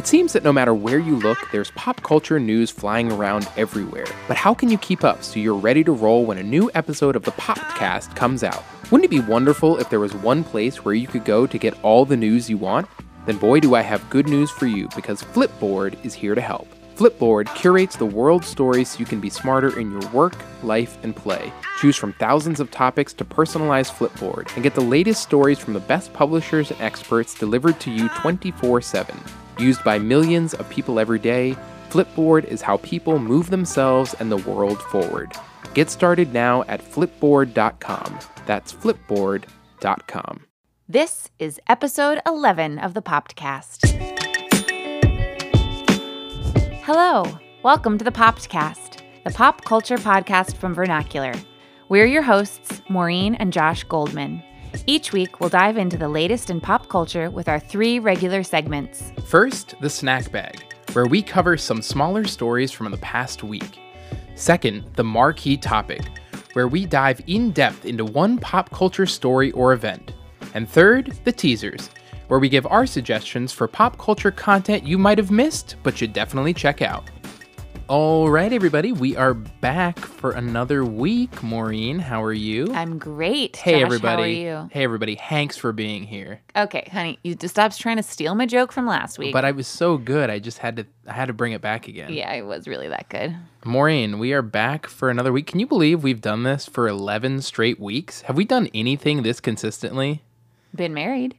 It seems that no matter where you look, there's pop culture news flying around everywhere. But how can you keep up so you're ready to roll when a new episode of the Popcast comes out? Wouldn't it be wonderful if there was one place where you could go to get all the news you want? Then boy do I have good news for you because Flipboard is here to help. Flipboard curates the world's stories so you can be smarter in your work, life, and play. Choose from thousands of topics to personalize Flipboard and get the latest stories from the best publishers and experts delivered to you 24 7. Used by millions of people every day, Flipboard is how people move themselves and the world forward. Get started now at flipboard.com. That's flipboard.com. This is episode 11 of the Popcast. Hello, welcome to the Popcast, the pop culture podcast from Vernacular. We're your hosts, Maureen and Josh Goldman. Each week, we'll dive into the latest in pop culture with our three regular segments. First, the snack bag, where we cover some smaller stories from the past week. Second, the marquee topic, where we dive in depth into one pop culture story or event. And third, the teasers, where we give our suggestions for pop culture content you might have missed but should definitely check out. All right, everybody, we are back for another week. Maureen, how are you? I'm great. hey, Josh, everybody. How are you? Hey, everybody. Thanks for being here. Okay, honey, you just stop trying to steal my joke from last week. But I was so good, I just had to I had to bring it back again. yeah, it was really that good. Maureen, we are back for another week. Can you believe we've done this for 11 straight weeks? Have we done anything this consistently? Been married.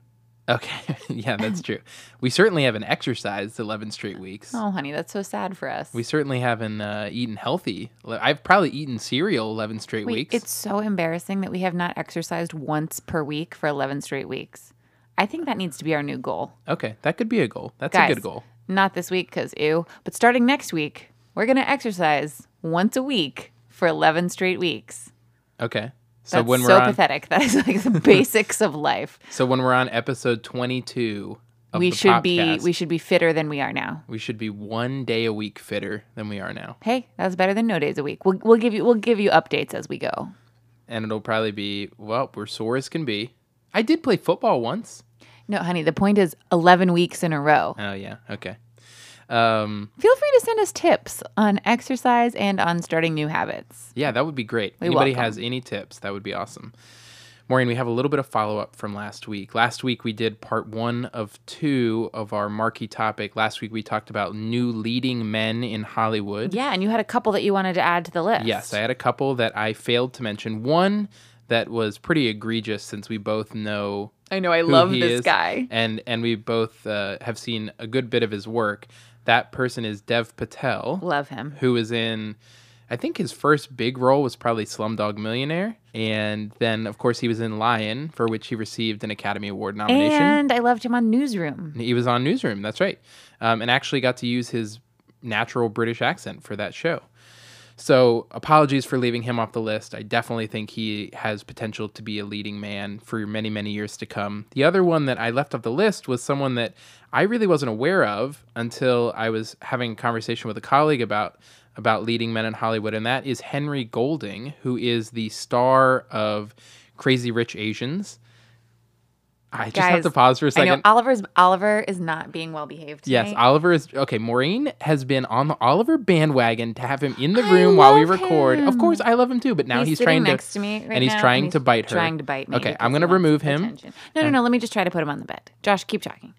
Okay, yeah, that's true. We certainly haven't exercised 11 straight weeks. Oh, honey, that's so sad for us. We certainly haven't uh, eaten healthy. I've probably eaten cereal 11 straight Wait, weeks. It's so embarrassing that we have not exercised once per week for 11 straight weeks. I think that needs to be our new goal. Okay, that could be a goal. That's Guys, a good goal. Not this week because ew, but starting next week, we're going to exercise once a week for 11 straight weeks. Okay. So That's when we're so on pathetic. That is like the basics of life. So when we're on episode 22 of We should be we should be fitter than we are now. we should be one day a week fitter than we are now. Hey, that's better than no days a week. We'll, we'll give you we'll give you updates as we go. And it'll probably be, well, we're sore as can be. I did play football once. No, honey, the point is 11 weeks in a row. Oh yeah, okay. Um, Feel free to send us tips on exercise and on starting new habits. yeah, that would be great. We Anybody welcome. has any tips, that would be awesome. Maureen, we have a little bit of follow up from last week. Last week we did part one of two of our marquee topic. Last week we talked about new leading men in Hollywood. Yeah, and you had a couple that you wanted to add to the list. Yes, I had a couple that I failed to mention. One that was pretty egregious since we both know I know. I love this is, guy. and and we both uh, have seen a good bit of his work. That person is Dev Patel, Love him. who is in. I think his first big role was probably Slumdog Millionaire, and then of course he was in Lion, for which he received an Academy Award nomination. And I loved him on Newsroom. He was on Newsroom, that's right, um, and actually got to use his natural British accent for that show. So apologies for leaving him off the list. I definitely think he has potential to be a leading man for many, many years to come. The other one that I left off the list was someone that I really wasn't aware of until I was having a conversation with a colleague about about leading men in Hollywood, and that is Henry Golding, who is the star of Crazy Rich Asians. I just have to pause for a second. know Oliver's Oliver is not being well behaved. Yes. Oliver is okay. Maureen has been on the Oliver bandwagon to have him in the I room while we record. Of course, I love him too, but now he's, he's, trying next to, to me right and he's now, trying and to bite her. Trying to bite me. Okay, I'm gonna remove him. attention. No, no, no. Let me just try to put him on the bed. Josh, keep talking.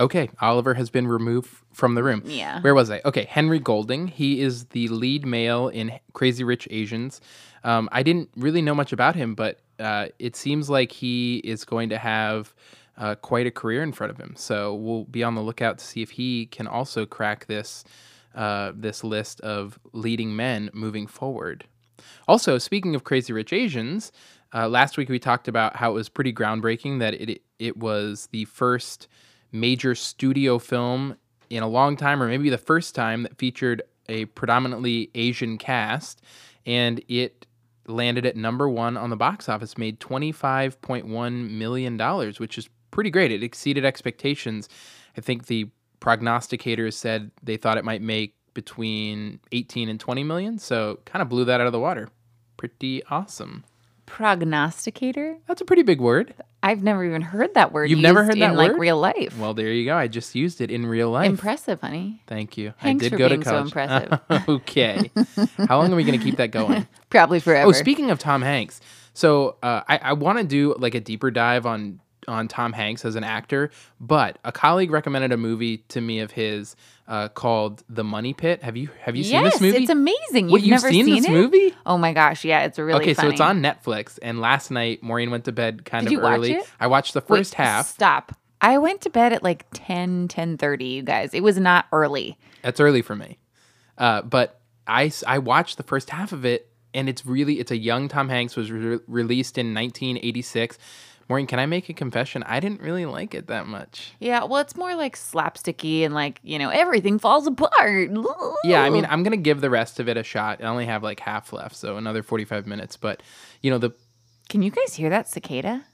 Okay, Oliver has been removed from the room. Yeah. Where was I? Okay, Henry Golding. He is the lead male in Crazy Rich Asians. Um, I didn't really know much about him, but uh, it seems like he is going to have uh, quite a career in front of him. So we'll be on the lookout to see if he can also crack this uh, this list of leading men moving forward. Also, speaking of Crazy Rich Asians, uh, last week we talked about how it was pretty groundbreaking that it it was the first major studio film in a long time, or maybe the first time that featured a predominantly Asian cast, and it landed at number one on the box office, made twenty five point one million dollars, which is pretty great. It exceeded expectations. I think the prognosticators said they thought it might make between 18 and 20 million, so kind of blew that out of the water. Pretty awesome. Prognosticator? That's a pretty big word. I've never even heard that word. You've never heard that in like real life. Well, there you go. I just used it in real life. Impressive, honey. Thank you. Thanks I did for go being to so impressive. okay. How long are we going to keep that going? Probably forever. Oh, speaking of Tom Hanks, so uh, I, I want to do like a deeper dive on on Tom Hanks as an actor, but a colleague recommended a movie to me of his uh, called The Money Pit. Have you have you seen yes, this movie? it's amazing. You've What, you've never seen this it? movie? Oh my gosh, yeah, it's really okay, funny. so it's on Netflix, and last night Maureen went to bed kind Did of watch early. it? I watched the Wait, first half. Stop. I went to bed at like 10, 10.30, you guys. It was not early. That's early for me. Uh, but I watched the first half of it, and it's really it's a young Tom Hanks was re- released in 1986. Maureen, can I make a confession? I didn't really like it that much. Yeah, well, it's more like slapsticky and like, you know, everything falls apart. Yeah, I mean, I'm gonna give the rest of it a shot. I only have like half left, so another 45 minutes. But you know, the Can you guys hear that cicada?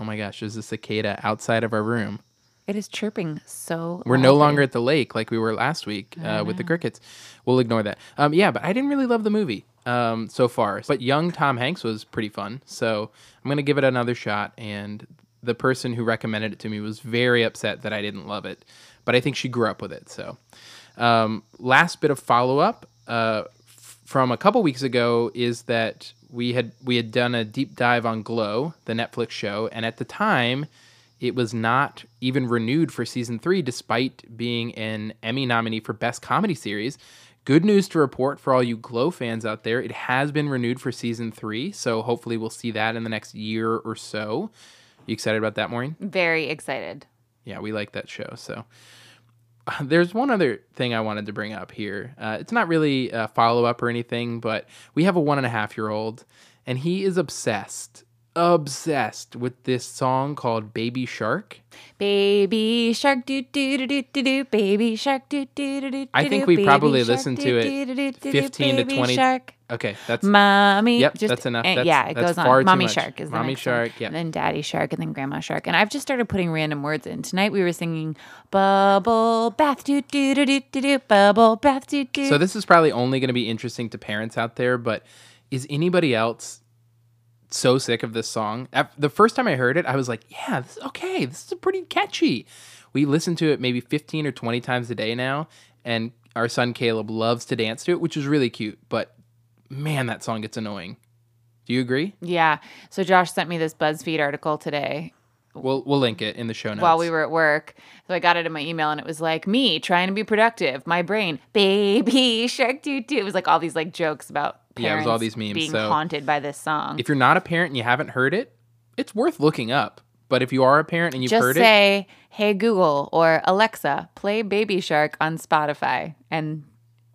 oh my gosh, there's a cicada outside of our room. It is chirping so We're no longer at the lake like we were last week uh, with the crickets. We'll ignore that. Um, yeah, but I didn't really love the movie um, so far. But young Tom Hanks was pretty fun, so I'm gonna give it another shot. And the person who recommended it to me was very upset that I didn't love it, but I think she grew up with it. So, um, last bit of follow up uh, f- from a couple weeks ago is that we had we had done a deep dive on Glow, the Netflix show, and at the time it was not even renewed for season three, despite being an Emmy nominee for Best Comedy Series. Good news to report for all you Glow fans out there. It has been renewed for season three, so hopefully we'll see that in the next year or so. You excited about that, Maureen? Very excited. Yeah, we like that show. So there's one other thing I wanted to bring up here. Uh, it's not really a follow up or anything, but we have a one and a half year old, and he is obsessed, obsessed with this song called Baby Shark. Baby shark doo doo doo doo doo doo baby shark doo doo doo doo I think we probably listened to it doo, doo, doo, doo, 15 to 20 shark. Okay, that's Mommy. Yep, just, that's enough. That's- yeah, it that's goes far on. Mommy shark is Mommy next one. shark, yeah. And then daddy shark and then grandma shark. And I've just started putting random words in. Tonight we were singing bubble bath doo doo doo doo doo doo bubble bath doo doo. So this is probably only going to be interesting to parents out there, but is anybody else so sick of this song? At- The first time I heard it, I was like, "Yeah, this is okay. This is pretty catchy." We listen to it maybe 15 or 20 times a day now, and our son Caleb loves to dance to it, which is really cute, but man, that song gets annoying. Do you agree? yeah. So Josh sent me this BuzzFeed article today We'll we'll link it in the show notes. while we were at work. So I got it in my email and it was like me trying to be productive. My brain, baby shark doo doo. It was like all these like jokes about Yeah, it was all these memes, being so- haunted by this song. if you're not a parent and you haven't heard it, it's worth looking up. But if you are a parent and you've Just heard it, Just say, "Hey Google" or Alexa, play Baby Shark on Spotify, and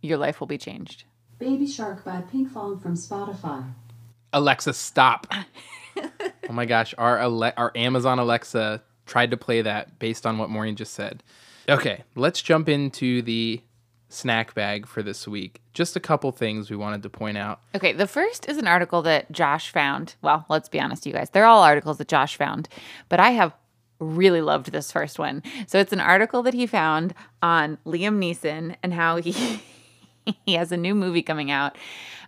your life will be changed. Baby Shark by Pinkfong from Spotify. Alexa, stop. oh my gosh, our Ale- our Amazon Alexa tried to play that based on what Maureen just said. Okay, let's jump into the snack bag for this week. Just a couple things we wanted to point out. Okay, the first is an article that Josh found. Well, let's be honest, you guys. They're all articles that Josh found, but I have really loved this first one. So it's an article that he found on Liam Neeson and how he he has a new movie coming out.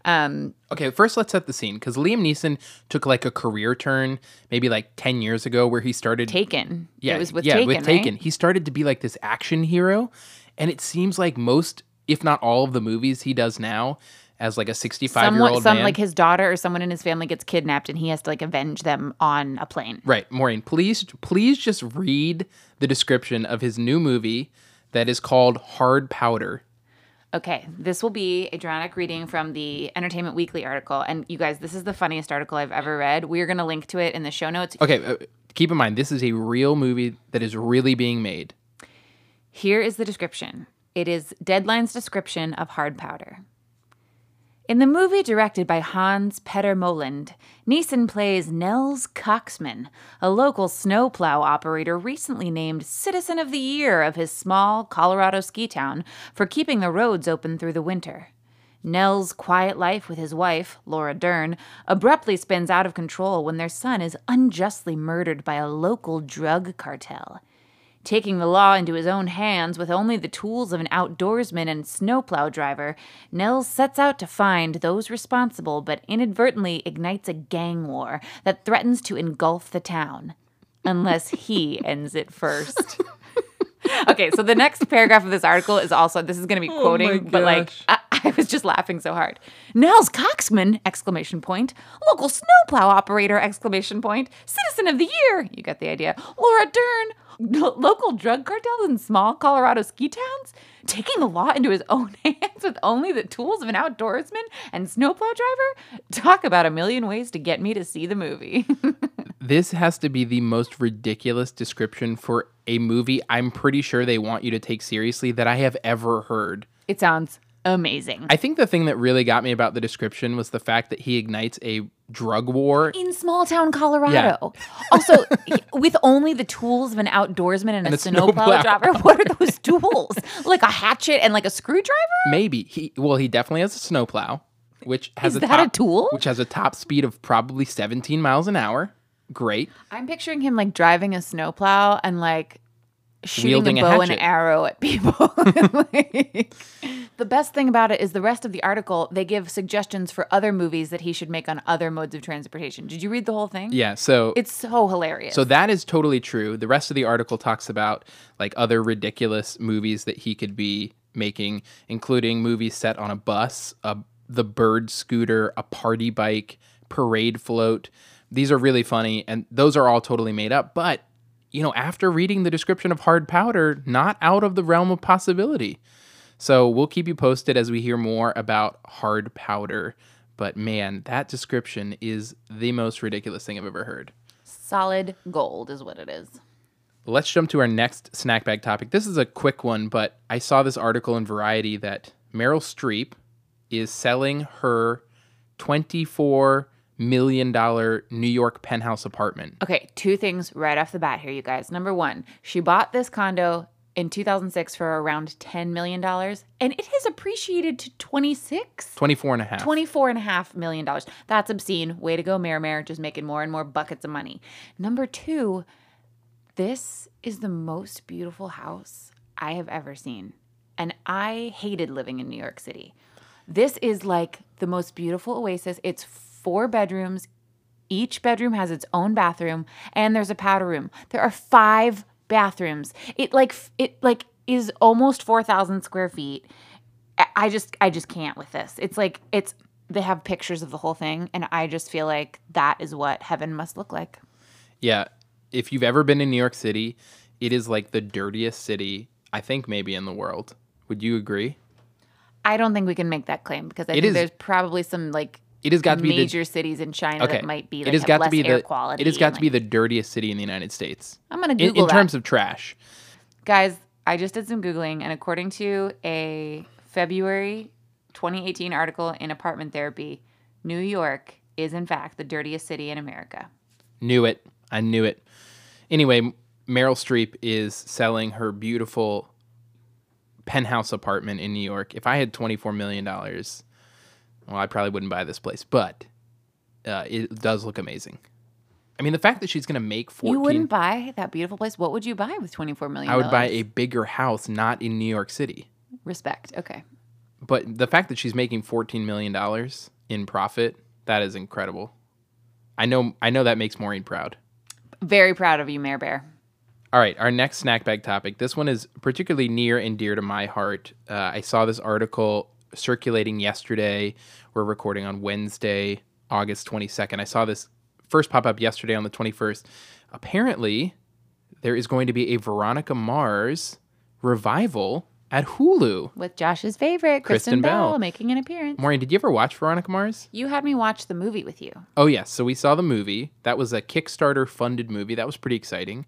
Um, Okay, first let's set the scene because Liam Neeson took like a career turn maybe like 10 years ago where he started Taken. Yeah, it was with Taken. yeah, Taken. with right? Taken. He started to be like this action hero, and it seems like most, if not all, of the movies he does now, as like a sixty-five year Someone, old some man. like his daughter or someone in his family gets kidnapped, and he has to like avenge them on a plane. right, Maureen, please, please just read the description of his new movie that is called Hard Powder. Okay, this will be a dramatic reading from the Entertainment Weekly article. And you guys, this is the funniest article I've ever read. We're going to link to it in the show notes. Okay, uh, keep in mind this is a real movie that is really being made. Here is the description it is Deadline's description of hard powder. In the movie directed by Hans Petter Moland, Neeson plays Nels Coxman, a local snowplow operator recently named Citizen of the Year of his small Colorado ski town for keeping the roads open through the winter. Nell's quiet life with his wife, Laura Dern, abruptly spins out of control when their son is unjustly murdered by a local drug cartel. Taking the law into his own hands with only the tools of an outdoorsman and snowplow driver, Nels sets out to find those responsible but inadvertently ignites a gang war that threatens to engulf the town. unless he ends it first. okay, so the next paragraph of this article is also this is going to be oh quoting, my but like. I, I was just laughing so hard. Nels Coxman! Exclamation point. Local snowplow operator! Exclamation point. Citizen of the year! You get the idea. Laura Dern. Lo- Local drug cartels in small Colorado ski towns taking the law into his own hands with only the tools of an outdoorsman and snowplow driver. Talk about a million ways to get me to see the movie. This has to be the most ridiculous description for a movie I'm pretty sure they want you to take seriously that I have ever heard. it sounds amazing. I think the thing that really got me about the description was the fact that he ignites a drug war. in small town Colorado. Also, he- with only the tools of an outdoorsman and, a, a snowplow driver. What are those tools? Like a hatchet and like a screwdriver? Maybe he well he definitely has a snowplow, which has Is a that a tool? which has a top speed of probably 17 miles an hour. Great. I'm picturing him like driving a snowplow and like shooting Wielding a a bow and arrow at people. Like, the best thing about it is the rest of the article, they give suggestions for other movies that he should make on other modes of transportation. Did you read the whole thing? Yeah, so It's so hilarious. So that is totally true. The rest of the article talks about like other ridiculous movies that he could be making, including movies set on a bus, a the bird scooter, a party bike, parade float. These are really funny and those are all totally made up, but you know, after reading the description of hard powder, not out of the realm of possibility. So we'll keep you posted as we hear more about hard powder. But man, that description is the most ridiculous thing I've ever heard. Solid gold is what it is. Let's jump to our next snack bag topic. This is a quick one, but I saw this article in Variety that Meryl Streep is selling her $24 million New York penthouse apartment. Okay, two things right off the bat here, you guys. Number one, she bought this condo in 2006 for around $10 million, and it has appreciated to 26. 24 and a half. 24 and a half million dollars. That's obscene. Way to go, Mayor Mayor, just making more and more buckets of money. Number two, this is the most beautiful house I have ever seen. And I hated living in New York City. This is like the most beautiful oasis. It's four bedrooms. Each bedroom has its own bathroom and there's a powder room. There are five bathrooms. It like it like is almost 4,000 square feet. I- just I just can't with this. It's like it's they have pictures of the whole thing and I just feel like that is what heaven must look like. Yeah. If you've ever been in New York City, it is like the dirtiest city, I think, maybe in the world. Would you agree? I don't think we can make that claim because I It think is- there's probably some like It has got to be the major cities in China okay. that might be like it has got to be air the quality. it has got and, to be the dirtiest city in the United States I'm gonna in, Google in that. terms of trash. Guys, I just did some Googling, and according to a February 2018 article in Apartment Therapy, New York is in fact the dirtiest city in America. Knew it. I knew it. Anyway, Meryl Streep is selling her beautiful penthouse apartment in New York. If I had $24 million, well, I probably wouldn't buy this place, but uh, it does look amazing. I mean, the fact that she's going to make 14 You wouldn't buy that beautiful place. What would you buy with 24 million? I would buy a bigger house not in New York City. respect. Okay. But the fact that she's making $14 million in profit, that is incredible. I know I know that makes Maureen proud. Very proud of you, Mayor Bear. All right, our next snack bag topic. This one is particularly near and dear to my heart. Uh, I saw this article circulating yesterday. We're recording on Wednesday, August 22nd. I saw this first pop up yesterday on the 21st. Apparently, there is going to be a Veronica Mars revival at Hulu. With Josh's favorite, Kristen, Kristen Bell, Bell. making an appearance. Maureen, did you ever watch Veronica Mars? You had me watch the movie with you. Oh yes, so we saw the movie. That was a Kickstarter funded movie. That was pretty exciting.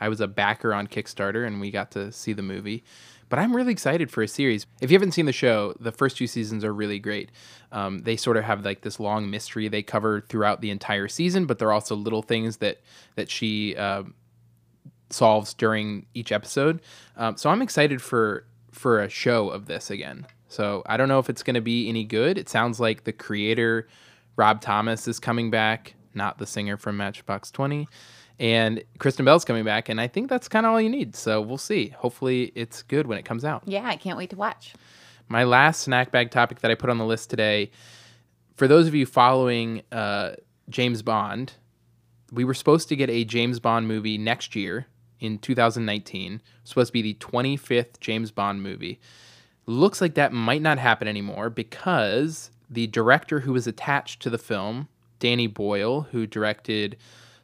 I was a backer on Kickstarter and we got to see the movie. But I'm really excited for a series. If you haven't seen the show, the first two seasons are really great. Um, they sort of have like this long mystery they cover throughout the entire season, but there are also little things that that she um solves during each episode. Um, so I'm excited for for a show of this again. So I don't know if it's going to be any good. It sounds like the creator Rob Thomas is coming back, not the singer from Matchbox 20. And Kristen Bell's coming back, and I think that's kind of all you need. So we'll see. Hopefully, it's good when it comes out. Yeah, I can't wait to watch. My last snack bag topic that I put on the list today for those of you following uh, James Bond, we were supposed to get a James Bond movie next year in 2019. Supposed to be the 25th James Bond movie. Looks like that might not happen anymore because the director who was attached to the film, Danny Boyle, who directed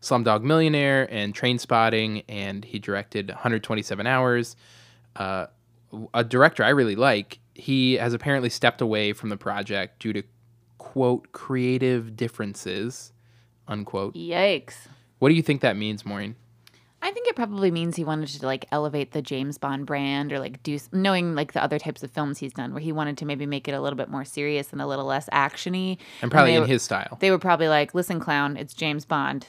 Slumdog Millionaire and Trainspotting, and he directed 127 Hours, uh, a director I really like, he has apparently stepped away from the project due to quote creative differences unquote. Yikes. What do you think that means, Maureen? I think it probably means he wanted to like elevate the James Bond brand or like do knowing like the other types of films he's done where he wanted to maybe make it a little bit more serious and a little less actiony. And probably they in his style. They were probably like, "Listen, clown, it's James Bond.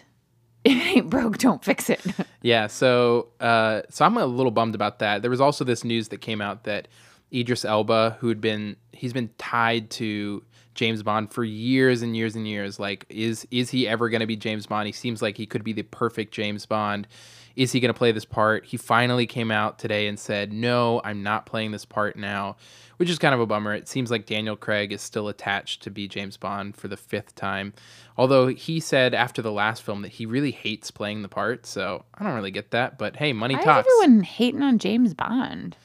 It ain't broke, don't fix it." Yeah, so uh, so I'm a little bummed about that. There was also this news that came out that Idris Elba, who had been he's been tied to James Bond for years and years and years. Like, is is he ever going to be James Bond? He seems like he could be the perfect James Bond. Is he going to play this part? He finally came out today and said, "No, I'm not playing this part now," which is kind of a bummer. It seems like Daniel Craig is still attached to be James Bond for the fifth time. Although he said after the last film that he really hates playing the part, so I don't really get that. But hey, money talks. Why is talks. everyone hating on James Bond?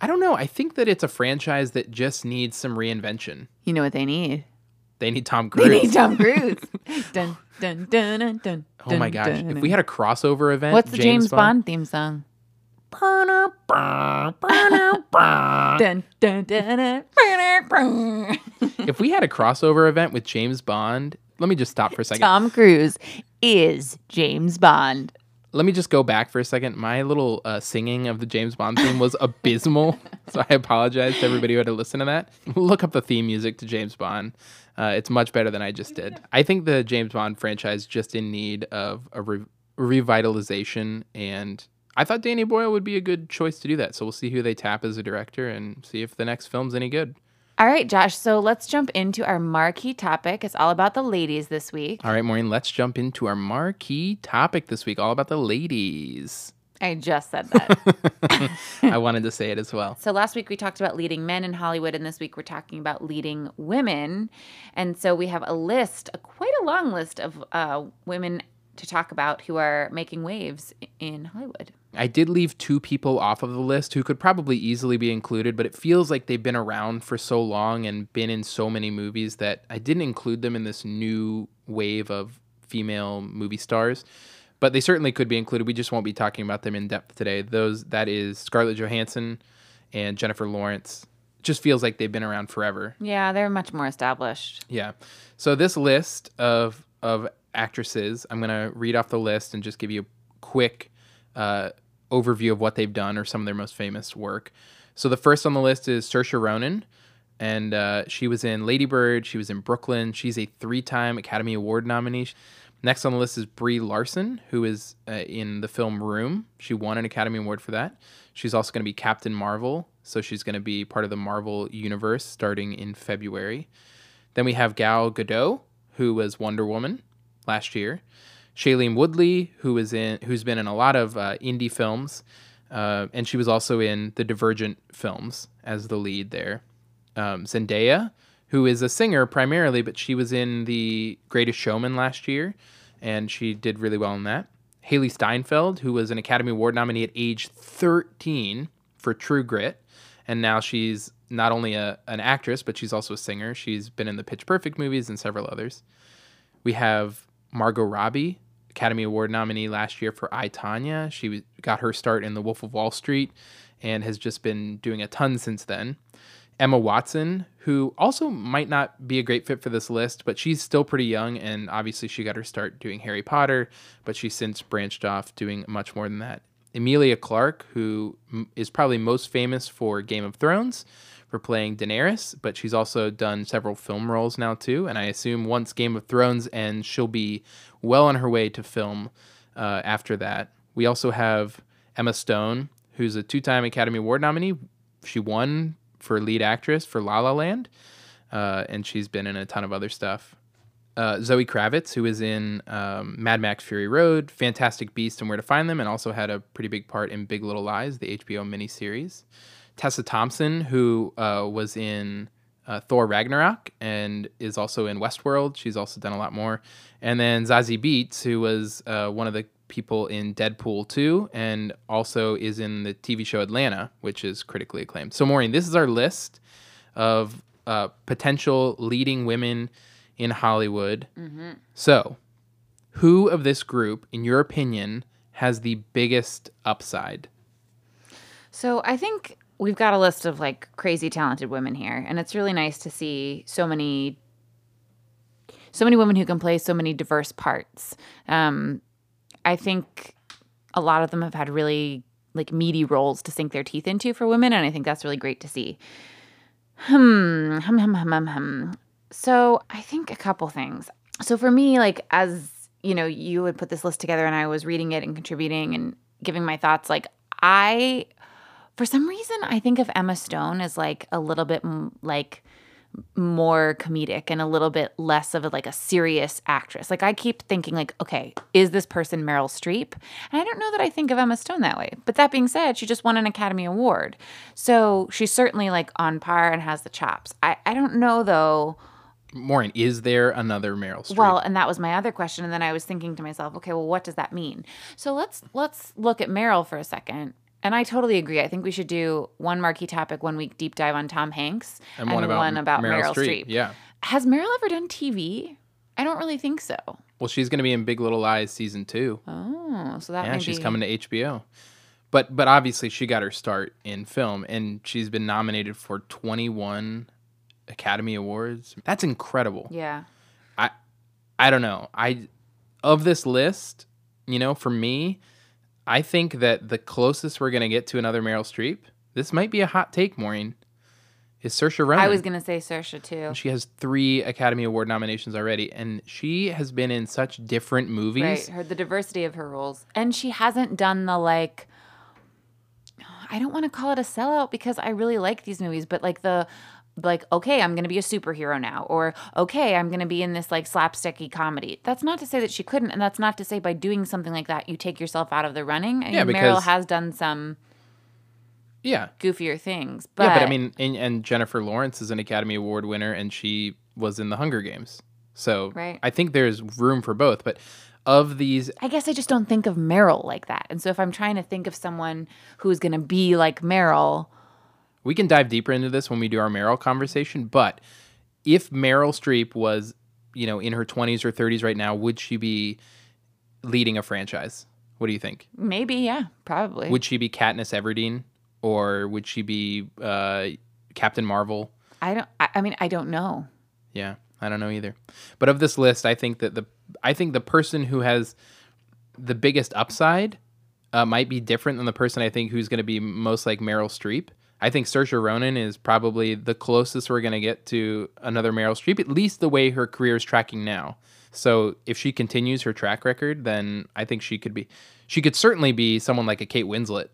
I don't know. I think that it's a franchise that just needs some reinvention. You know what they need? They need Tom Cruise. They need Tom Cruise. dun, dun, dun, dun, dun, oh my gosh! dun, If we had a crossover event, What's the James, Bond? theme song? Dun, dun, dun, dun. if we had a crossover event with James Bond, let me just stop for a second. Tom Cruise is James Bond. Let me just go back for a second. My little uh, singing of the James Bond theme was abysmal, so I apologize to everybody who had to listen to that. Look up the theme music to James Bond. Uh, it's much better than I just did. I think the James Bond franchise just in need of a re- revitalization, and I thought Danny Boyle would be a good choice to do that. So we'll see who they tap as a director and see if the next film's any good. All right, Josh. So let's jump into our marquee topic. It's all about the ladies this week. All right, Maureen, let's jump into our marquee topic this week, all about the ladies. I just said that. I wanted to say it as well. So last week we talked about leading men in Hollywood, and this week we're talking about leading women. And so we have a list, a quite a long list of uh, women to talk about who are making waves in Hollywood. I did leave two people off of the list who could probably easily be included, but it feels like they've been around for so long and been in so many movies that I didn't include them in this new wave of female movie stars. But they certainly could be included. We just won't be talking about them in depth today. Those that is Scarlett Johansson and Jennifer Lawrence. Just feels like they've been around forever. Yeah, they're much more established. Yeah. So this list of of actresses, I'm gonna read off the list and just give you a quick uh, overview of what they've done or some of their most famous work. So the first on the list is Saoirse Ronan, and uh, she was in Lady Bird. She was in Brooklyn. She's a three-time Academy Award nominee. Next on the list is Brie Larson, who is uh, in the film Room. She won an Academy Award for that. She's also going to be Captain Marvel, so she's going to be part of the Marvel universe starting in February. Then we have Gal Gadot, who was Wonder Woman last year. Shailene Woodley, who is in, who's been in a lot of uh, indie films, uh, and she was also in the Divergent films as the lead there. Um, Zendaya, who is a singer primarily, but she was in the Greatest Showman last year, and she did really well in that. Hailee Steinfeld, who was an Academy Award nominee at age 13 for True Grit, and now she's not only a, an actress, but she's also a singer. She's been in the Pitch Perfect movies and several others. We have Margot Robbie, Academy Award nominee last year for I Tonya. She got her start in The Wolf of Wall Street and has just been doing a ton since then. Emma Watson, who also might not be a great fit for this list, but she's still pretty young, and obviously she got her start doing Harry Potter, but she's since branched off doing much more than that. Emilia Clarke, who is probably most famous for Game of Thrones, for playing Daenerys, but she's also done several film roles now too, and I assume once Game of Thrones ends, she'll be well on her way to film uh, after that. We also have Emma Stone, who's a two-time Academy Award nominee. She won for lead actress for La La Land, uh, and she's been in a ton of other stuff. Uh, Zoe Kravitz, who is in um, Mad Max Fury Road, Fantastic Beasts and Where to Find Them, and also had a pretty big part in Big Little Lies, the HBO miniseries. Tessa Thompson, who uh, was in uh, Thor Ragnarok and is also in Westworld. She's also done a lot more. And then Zazie Beetz, who was uh, one of the people in Deadpool 2 and also is in the TV show Atlanta, which is critically acclaimed. So, Maureen, this is our list of uh, potential leading women in Hollywood. So, who of this group, in your opinion, has the biggest upside? So I think we've got a list of like crazy talented women here, and it's really nice to see so many, so many women who can play so many diverse parts. Um, I think a lot of them have had really like meaty roles to sink their teeth into for women, and I think that's really great to see. Hmm, hum, hum, hum, hum, hum. So I think a couple things. So for me, like as you know, you would put this list together, and I was reading it and contributing and giving my thoughts. Like I for some reason i think of emma stone as like a little bit m- like more comedic and a little bit less of a, like a serious actress. Like i keep thinking like okay is this person meryl streep? And i don't know that i think of emma stone that way. But that being said she just won an academy award. So she's certainly like on par and has the chops. I, I don't know though Maureen, is there another Meryl Streep? well and that was my other question. And then i was thinking to myself okay well what does that mean? So let's let's look at meryl for a second and I totally agree. I think we should do one marquee topic, one week deep dive on Tom Hanks, and one about, Meryl, Meryl, Streep. Streep. Yeah. Has Meryl ever done TV? I don't really think so. Well, she's going to be in Big Little Lies season two. Oh, so that yeah, she's be- coming to HBO. But but obviously she got her start in film, and she's been nominated for 21 Academy Awards. That's incredible. Yeah. I I don't know. I of this list, you know, for me, I think that the closest we're gonna get to another Meryl Streep, this might be a hot take, Maureen, is Saoirse Ronan. I was gonna say Saoirse too. She has three Academy Award nominations already, and she has been in such different movies. Right, her the diversity of her roles, and she hasn't done the like. I don't want to call it a sellout because I really like these movies, but like the like okay i'm gonna be a superhero now or okay i'm gonna be in this like slapsticky comedy that's not to say that she couldn't and that's not to say by doing something like that you take yourself out of the running I Yeah, mean, meryl has done some Yeah, goofier things but, yeah, but I mean, and, and Jennifer Lawrence is an Academy Award winner, and she was in The Hunger Games. So Right. I think there's room for both. But of these, I guess I just don't think of Meryl like that. And so if I'm trying to think of someone who's going to be like Meryl, we can dive deeper into this when we do our Meryl conversation. But if Meryl Streep was, you know, in her 20s or 30s right now, would she be leading a franchise? What do you think? maybe, yeah, probably. Would she be Katniss Everdeen, or would she be uh, Captain Marvel? I don't I, I mean, I don't know. Yeah, I don't know either. But of this list, I think that the I think the person who has the biggest upside uh, might be different than the person I think who's going to be most like Meryl Streep. I think Saoirse Ronan is probably the closest we're going to get to another Meryl Streep, at least the way her career is tracking now. So if she continues her track record, then I think she could be. She could certainly be someone like a Kate Winslet.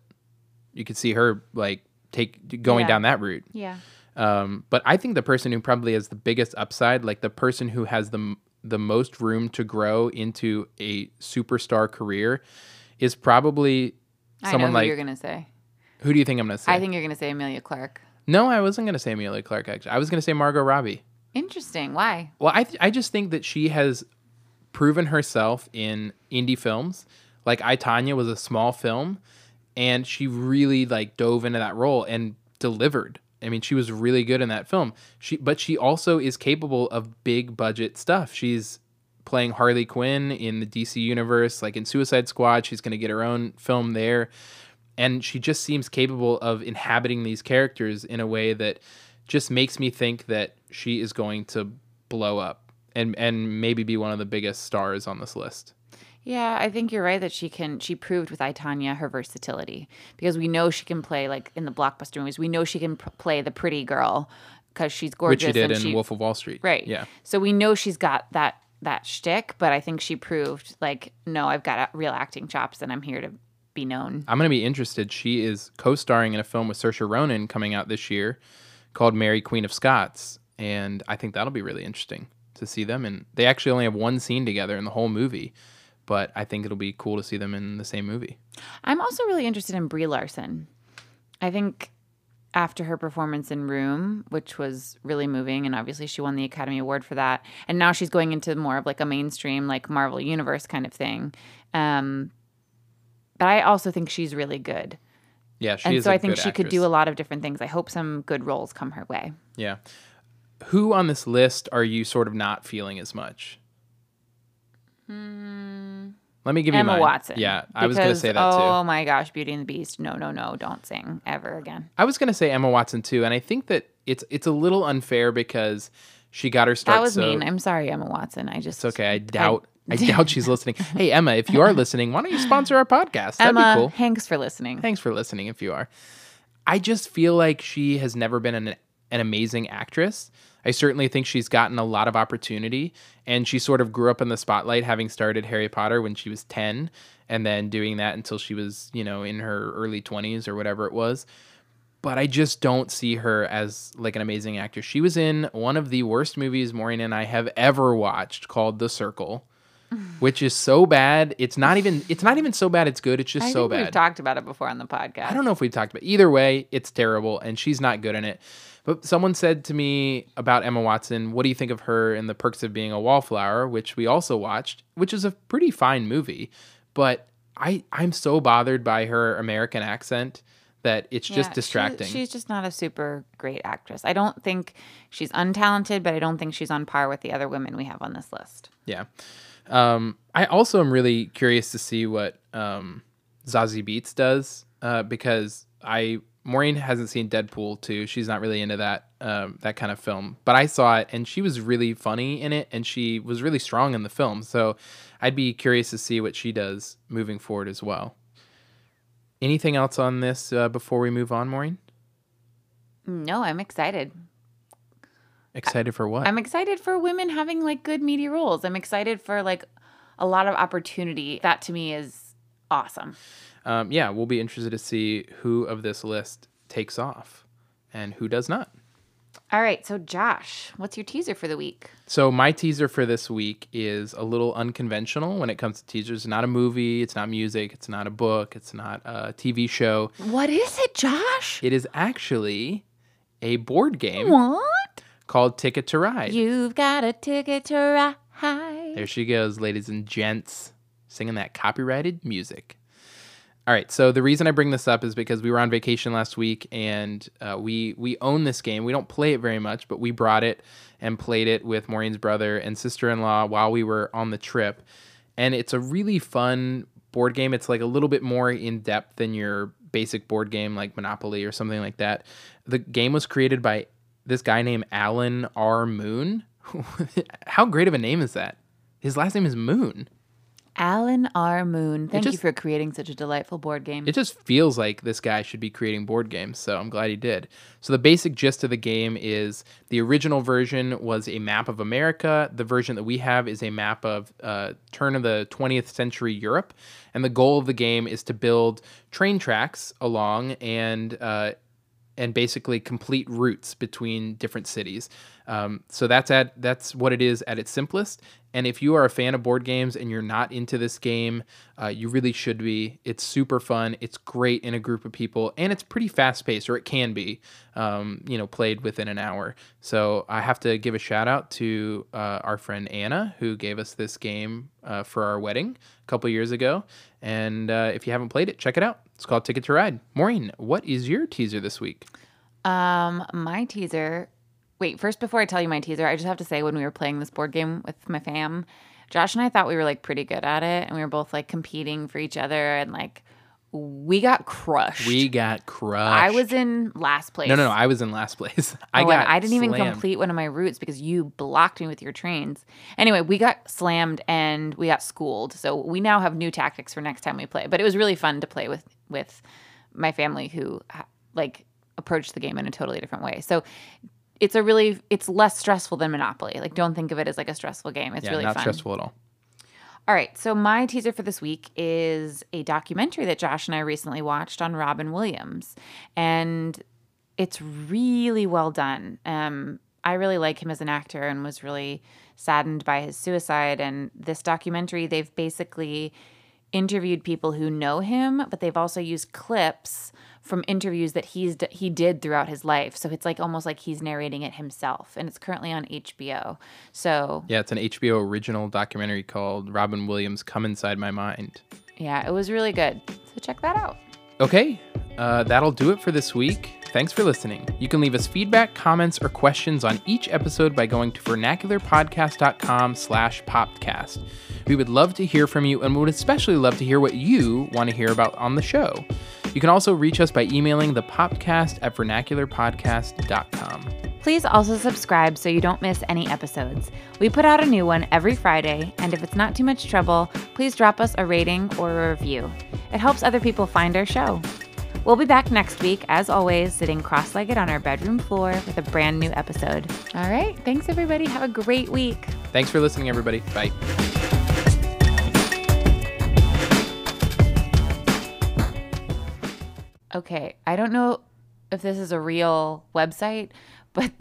You could see her like take going Yeah. down that route. Yeah. Um, but I think the person who probably has the biggest upside, like the person who has the the most room to grow into a superstar career, is probably I know someone like. you're going to say. Who do you think I'm gonna say? I think you're going to say Emilia Clarke. no, I wasn't gonna say Emilia Clarke. Actually, I was gonna say Margot Robbie. Interesting. Why? Well, I th- I just think that she has proven herself in indie films. Like I Tonya was a small film, and she really like dove into that role and delivered. I mean, she was really good in that film. She but she also is capable of big budget stuff. She's playing Harley Quinn in the DC universe, like in Suicide Squad. She's going to get her own film there. And she just seems capable of inhabiting these characters in a way that just makes me think that she is going to blow up and and maybe be one of the biggest stars on this list. Yeah, I think you're right that she can. She proved with I Tonya her versatility because we know she can play like in the blockbuster movies. We know she can p- play the pretty girl because she's gorgeous. Which she did in she, Wolf of Wall Street. Right. Yeah. So we know she's got that that shtick, but I think she proved like, no, I've got real acting chops, and I'm here to be known. I'm going to be interested. She is co-starring in a film with Saoirse Ronan coming out this year called Mary Queen of Scots, and I think that'll be really interesting to see them. And they actually only have one scene together in the whole movie, but I think it'll be cool to see them in the same movie. I'm also really interested in Brie Larson. I think after her performance in Room, which was really moving, and obviously she won the Academy Award for that. And now she's going into more of like a mainstream, like Marvel Universe kind of thing. Um, but I also think she's really good, Yeah, she and so I think she could do a lot. of different things. I hope some good roles come her way. Yeah. Who on this list are you sort of not feeling as much? Let me give you Hmm. Emma. Watson. Yeah, I was going to say that too. Oh my gosh, Beauty and the Beast. No, no, no, don't sing ever again. I was going to say Emma Watson too, and I think that it's it's a little unfair because she got her start. That was so, mean. I'm sorry, Emma Watson. I just It's okay. I doubt. I, doubt she's listening. Hey Emma, if you are listening, why don't you sponsor our podcast? That'd Emma, be cool. thanks for listening. Thanks for listening. If you are, I just feel like she has never been an an amazing actress. I certainly think she's gotten a lot of opportunity, and she sort of grew up in the spotlight, having started Harry Potter when she was ten, and then doing that until she was, you know, in her early twenties or whatever it was but I just don't see her as like an amazing actress. She was in one of the worst movies Maureen and I have ever watched called The Circle, which is so bad. It's not even it's not even so bad it's good. It's just I so think bad. we've talked about it before on the podcast. I don't know if we've talked about it. either way, it's terrible and she's not good in it. But someone said to me about Emma Watson, what do you think of her in The Perks of Being a Wallflower, which we also watched, which is a pretty fine movie, but I I'm so bothered by her American accent that it's Yeah, just she- distracting. she's just not a super great actress. I don't think she's untalented, but I don't think she's on par with the other women we have on this list. Yeah. Um, I also am really curious to see what um, Zazie Beetz does uh, because I Maureen hasn't seen Deadpool 2. She's not really into that um, that kind of film, but I saw it and she was really funny in it and she was really strong in the film. So I'd be curious to see what she does moving forward as well. Anything else on this uh, before we move on, Maureen? No, I'm excited. Excited for what? I'm excited for women having like good media roles. I'm excited for like a lot of opportunity. That to me is awesome. um, yeah, we'll be interested to see who of this list takes off and who does not. All right, so Josh, what's your teaser for the week? So my teaser for this week is a little unconventional when it comes to teasers. It's not a movie, it's not music, it's not a book, it's not a TV show. What is it, Josh? It is actually a board game What? called Ticket to Ride. You've got a ticket to ride. There she goes, ladies and gents, singing that copyrighted music. All right, so the reason I bring this up is because we were on vacation last week and uh, we we own this game. We don't play it very much, but we brought it and played it with Maureen's brother and sister-in-law while we were on the trip. And it's a really fun board game. It's like a little bit more in depth than your basic board game like Monopoly or something like that. The game was created by this guy named Alan R. Moon. How great of a name is that? His last name is Moon. Alan R. Moon. Thank you for creating such a delightful board game. It just feels like this guy should be creating board games, so I'm glad he did. So the basic gist of the game is the original version was a map of America. The version that we have is a map of uh, turn of the 20th century Europe, and the goal of the game is to build train tracks along and uh, and basically complete routes between different cities. Um, so that's at that's what it is at its simplest. And if you are a fan of board games and you're not into this game, uh, you really should be. It's super fun. It's great in a group of people, and it's pretty fast paced, or it can be. Um, you know, played within an hour. So I have to give a shout out to uh, our friend Anna who gave us this game uh, for our wedding a couple years ago. And uh, if you haven't played it, check it out. It's called Ticket to Ride. Maureen, what is your teaser this week? Um, my teaser. Wait, first before I tell you my teaser, I just have to say when we were playing this board game with my fam, Josh and I thought we were like pretty good at it, and we were both like competing for each other, and like we got crushed. We got crushed. I was in last place. no, no, no. I was in last place. I oh, got. I didn't even complete one of my routes because you blocked me with your trains. Anyway, we got slammed and we got schooled. So we now have new tactics for next time we play. But it was really fun to play with with my family who uh, like approached the game in a totally different way. So it's a really it's less stressful than Monopoly. Like don't think of it as like a stressful game. It's Yeah, really not fun. stressful at all. All right. So my teaser for this week is a documentary that Josh and I recently watched on Robin Williams, and it's really well done. Um, I really like him as an actor and was really saddened by his suicide. And this documentary, they've basically interviewed people who know him, but they've also used clips from interviews that he's he did throughout his life. So it's like almost like he's narrating it himself, and it's currently on HBO. So Yeah, it's an HBO original documentary called Robin Williams Come Inside My Mind. yeah, it was really good. So check that out. Okay, uh, that'll do it for this week. Thanks for listening. You can leave us feedback, comments, or questions on each episode by going to vernacularpodcast.com slash popcast. We would love to hear from you and would especially love to hear what you want to hear about on the show. You can also reach us by emailing the poppedcast at vernacularpodcast.com. Please also subscribe so you don't miss any episodes. We put out a new one every Friday, and if it's not too much trouble, please drop us a rating or a review. It helps other people find our show. We'll be back next week, as always, sitting cross legged on our bedroom floor with a brand new episode. All right, thanks everybody. Have a great week. Thanks for listening, everybody. Bye. Okay, I don't know if this is a real website, but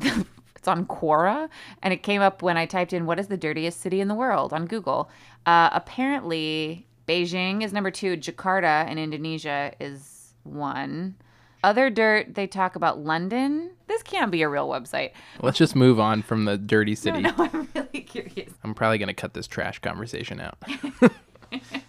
it's on Quora, and it came up when I typed in "What is the dirtiest city in the world" on Google. Uh, apparently, Beijing is number two. Jakarta in Indonesia is one. Other dirt, they talk about London. This can't be a real website. Let's just move on from the dirty city. No, I'm really curious. I'm probably going to cut this trash conversation out.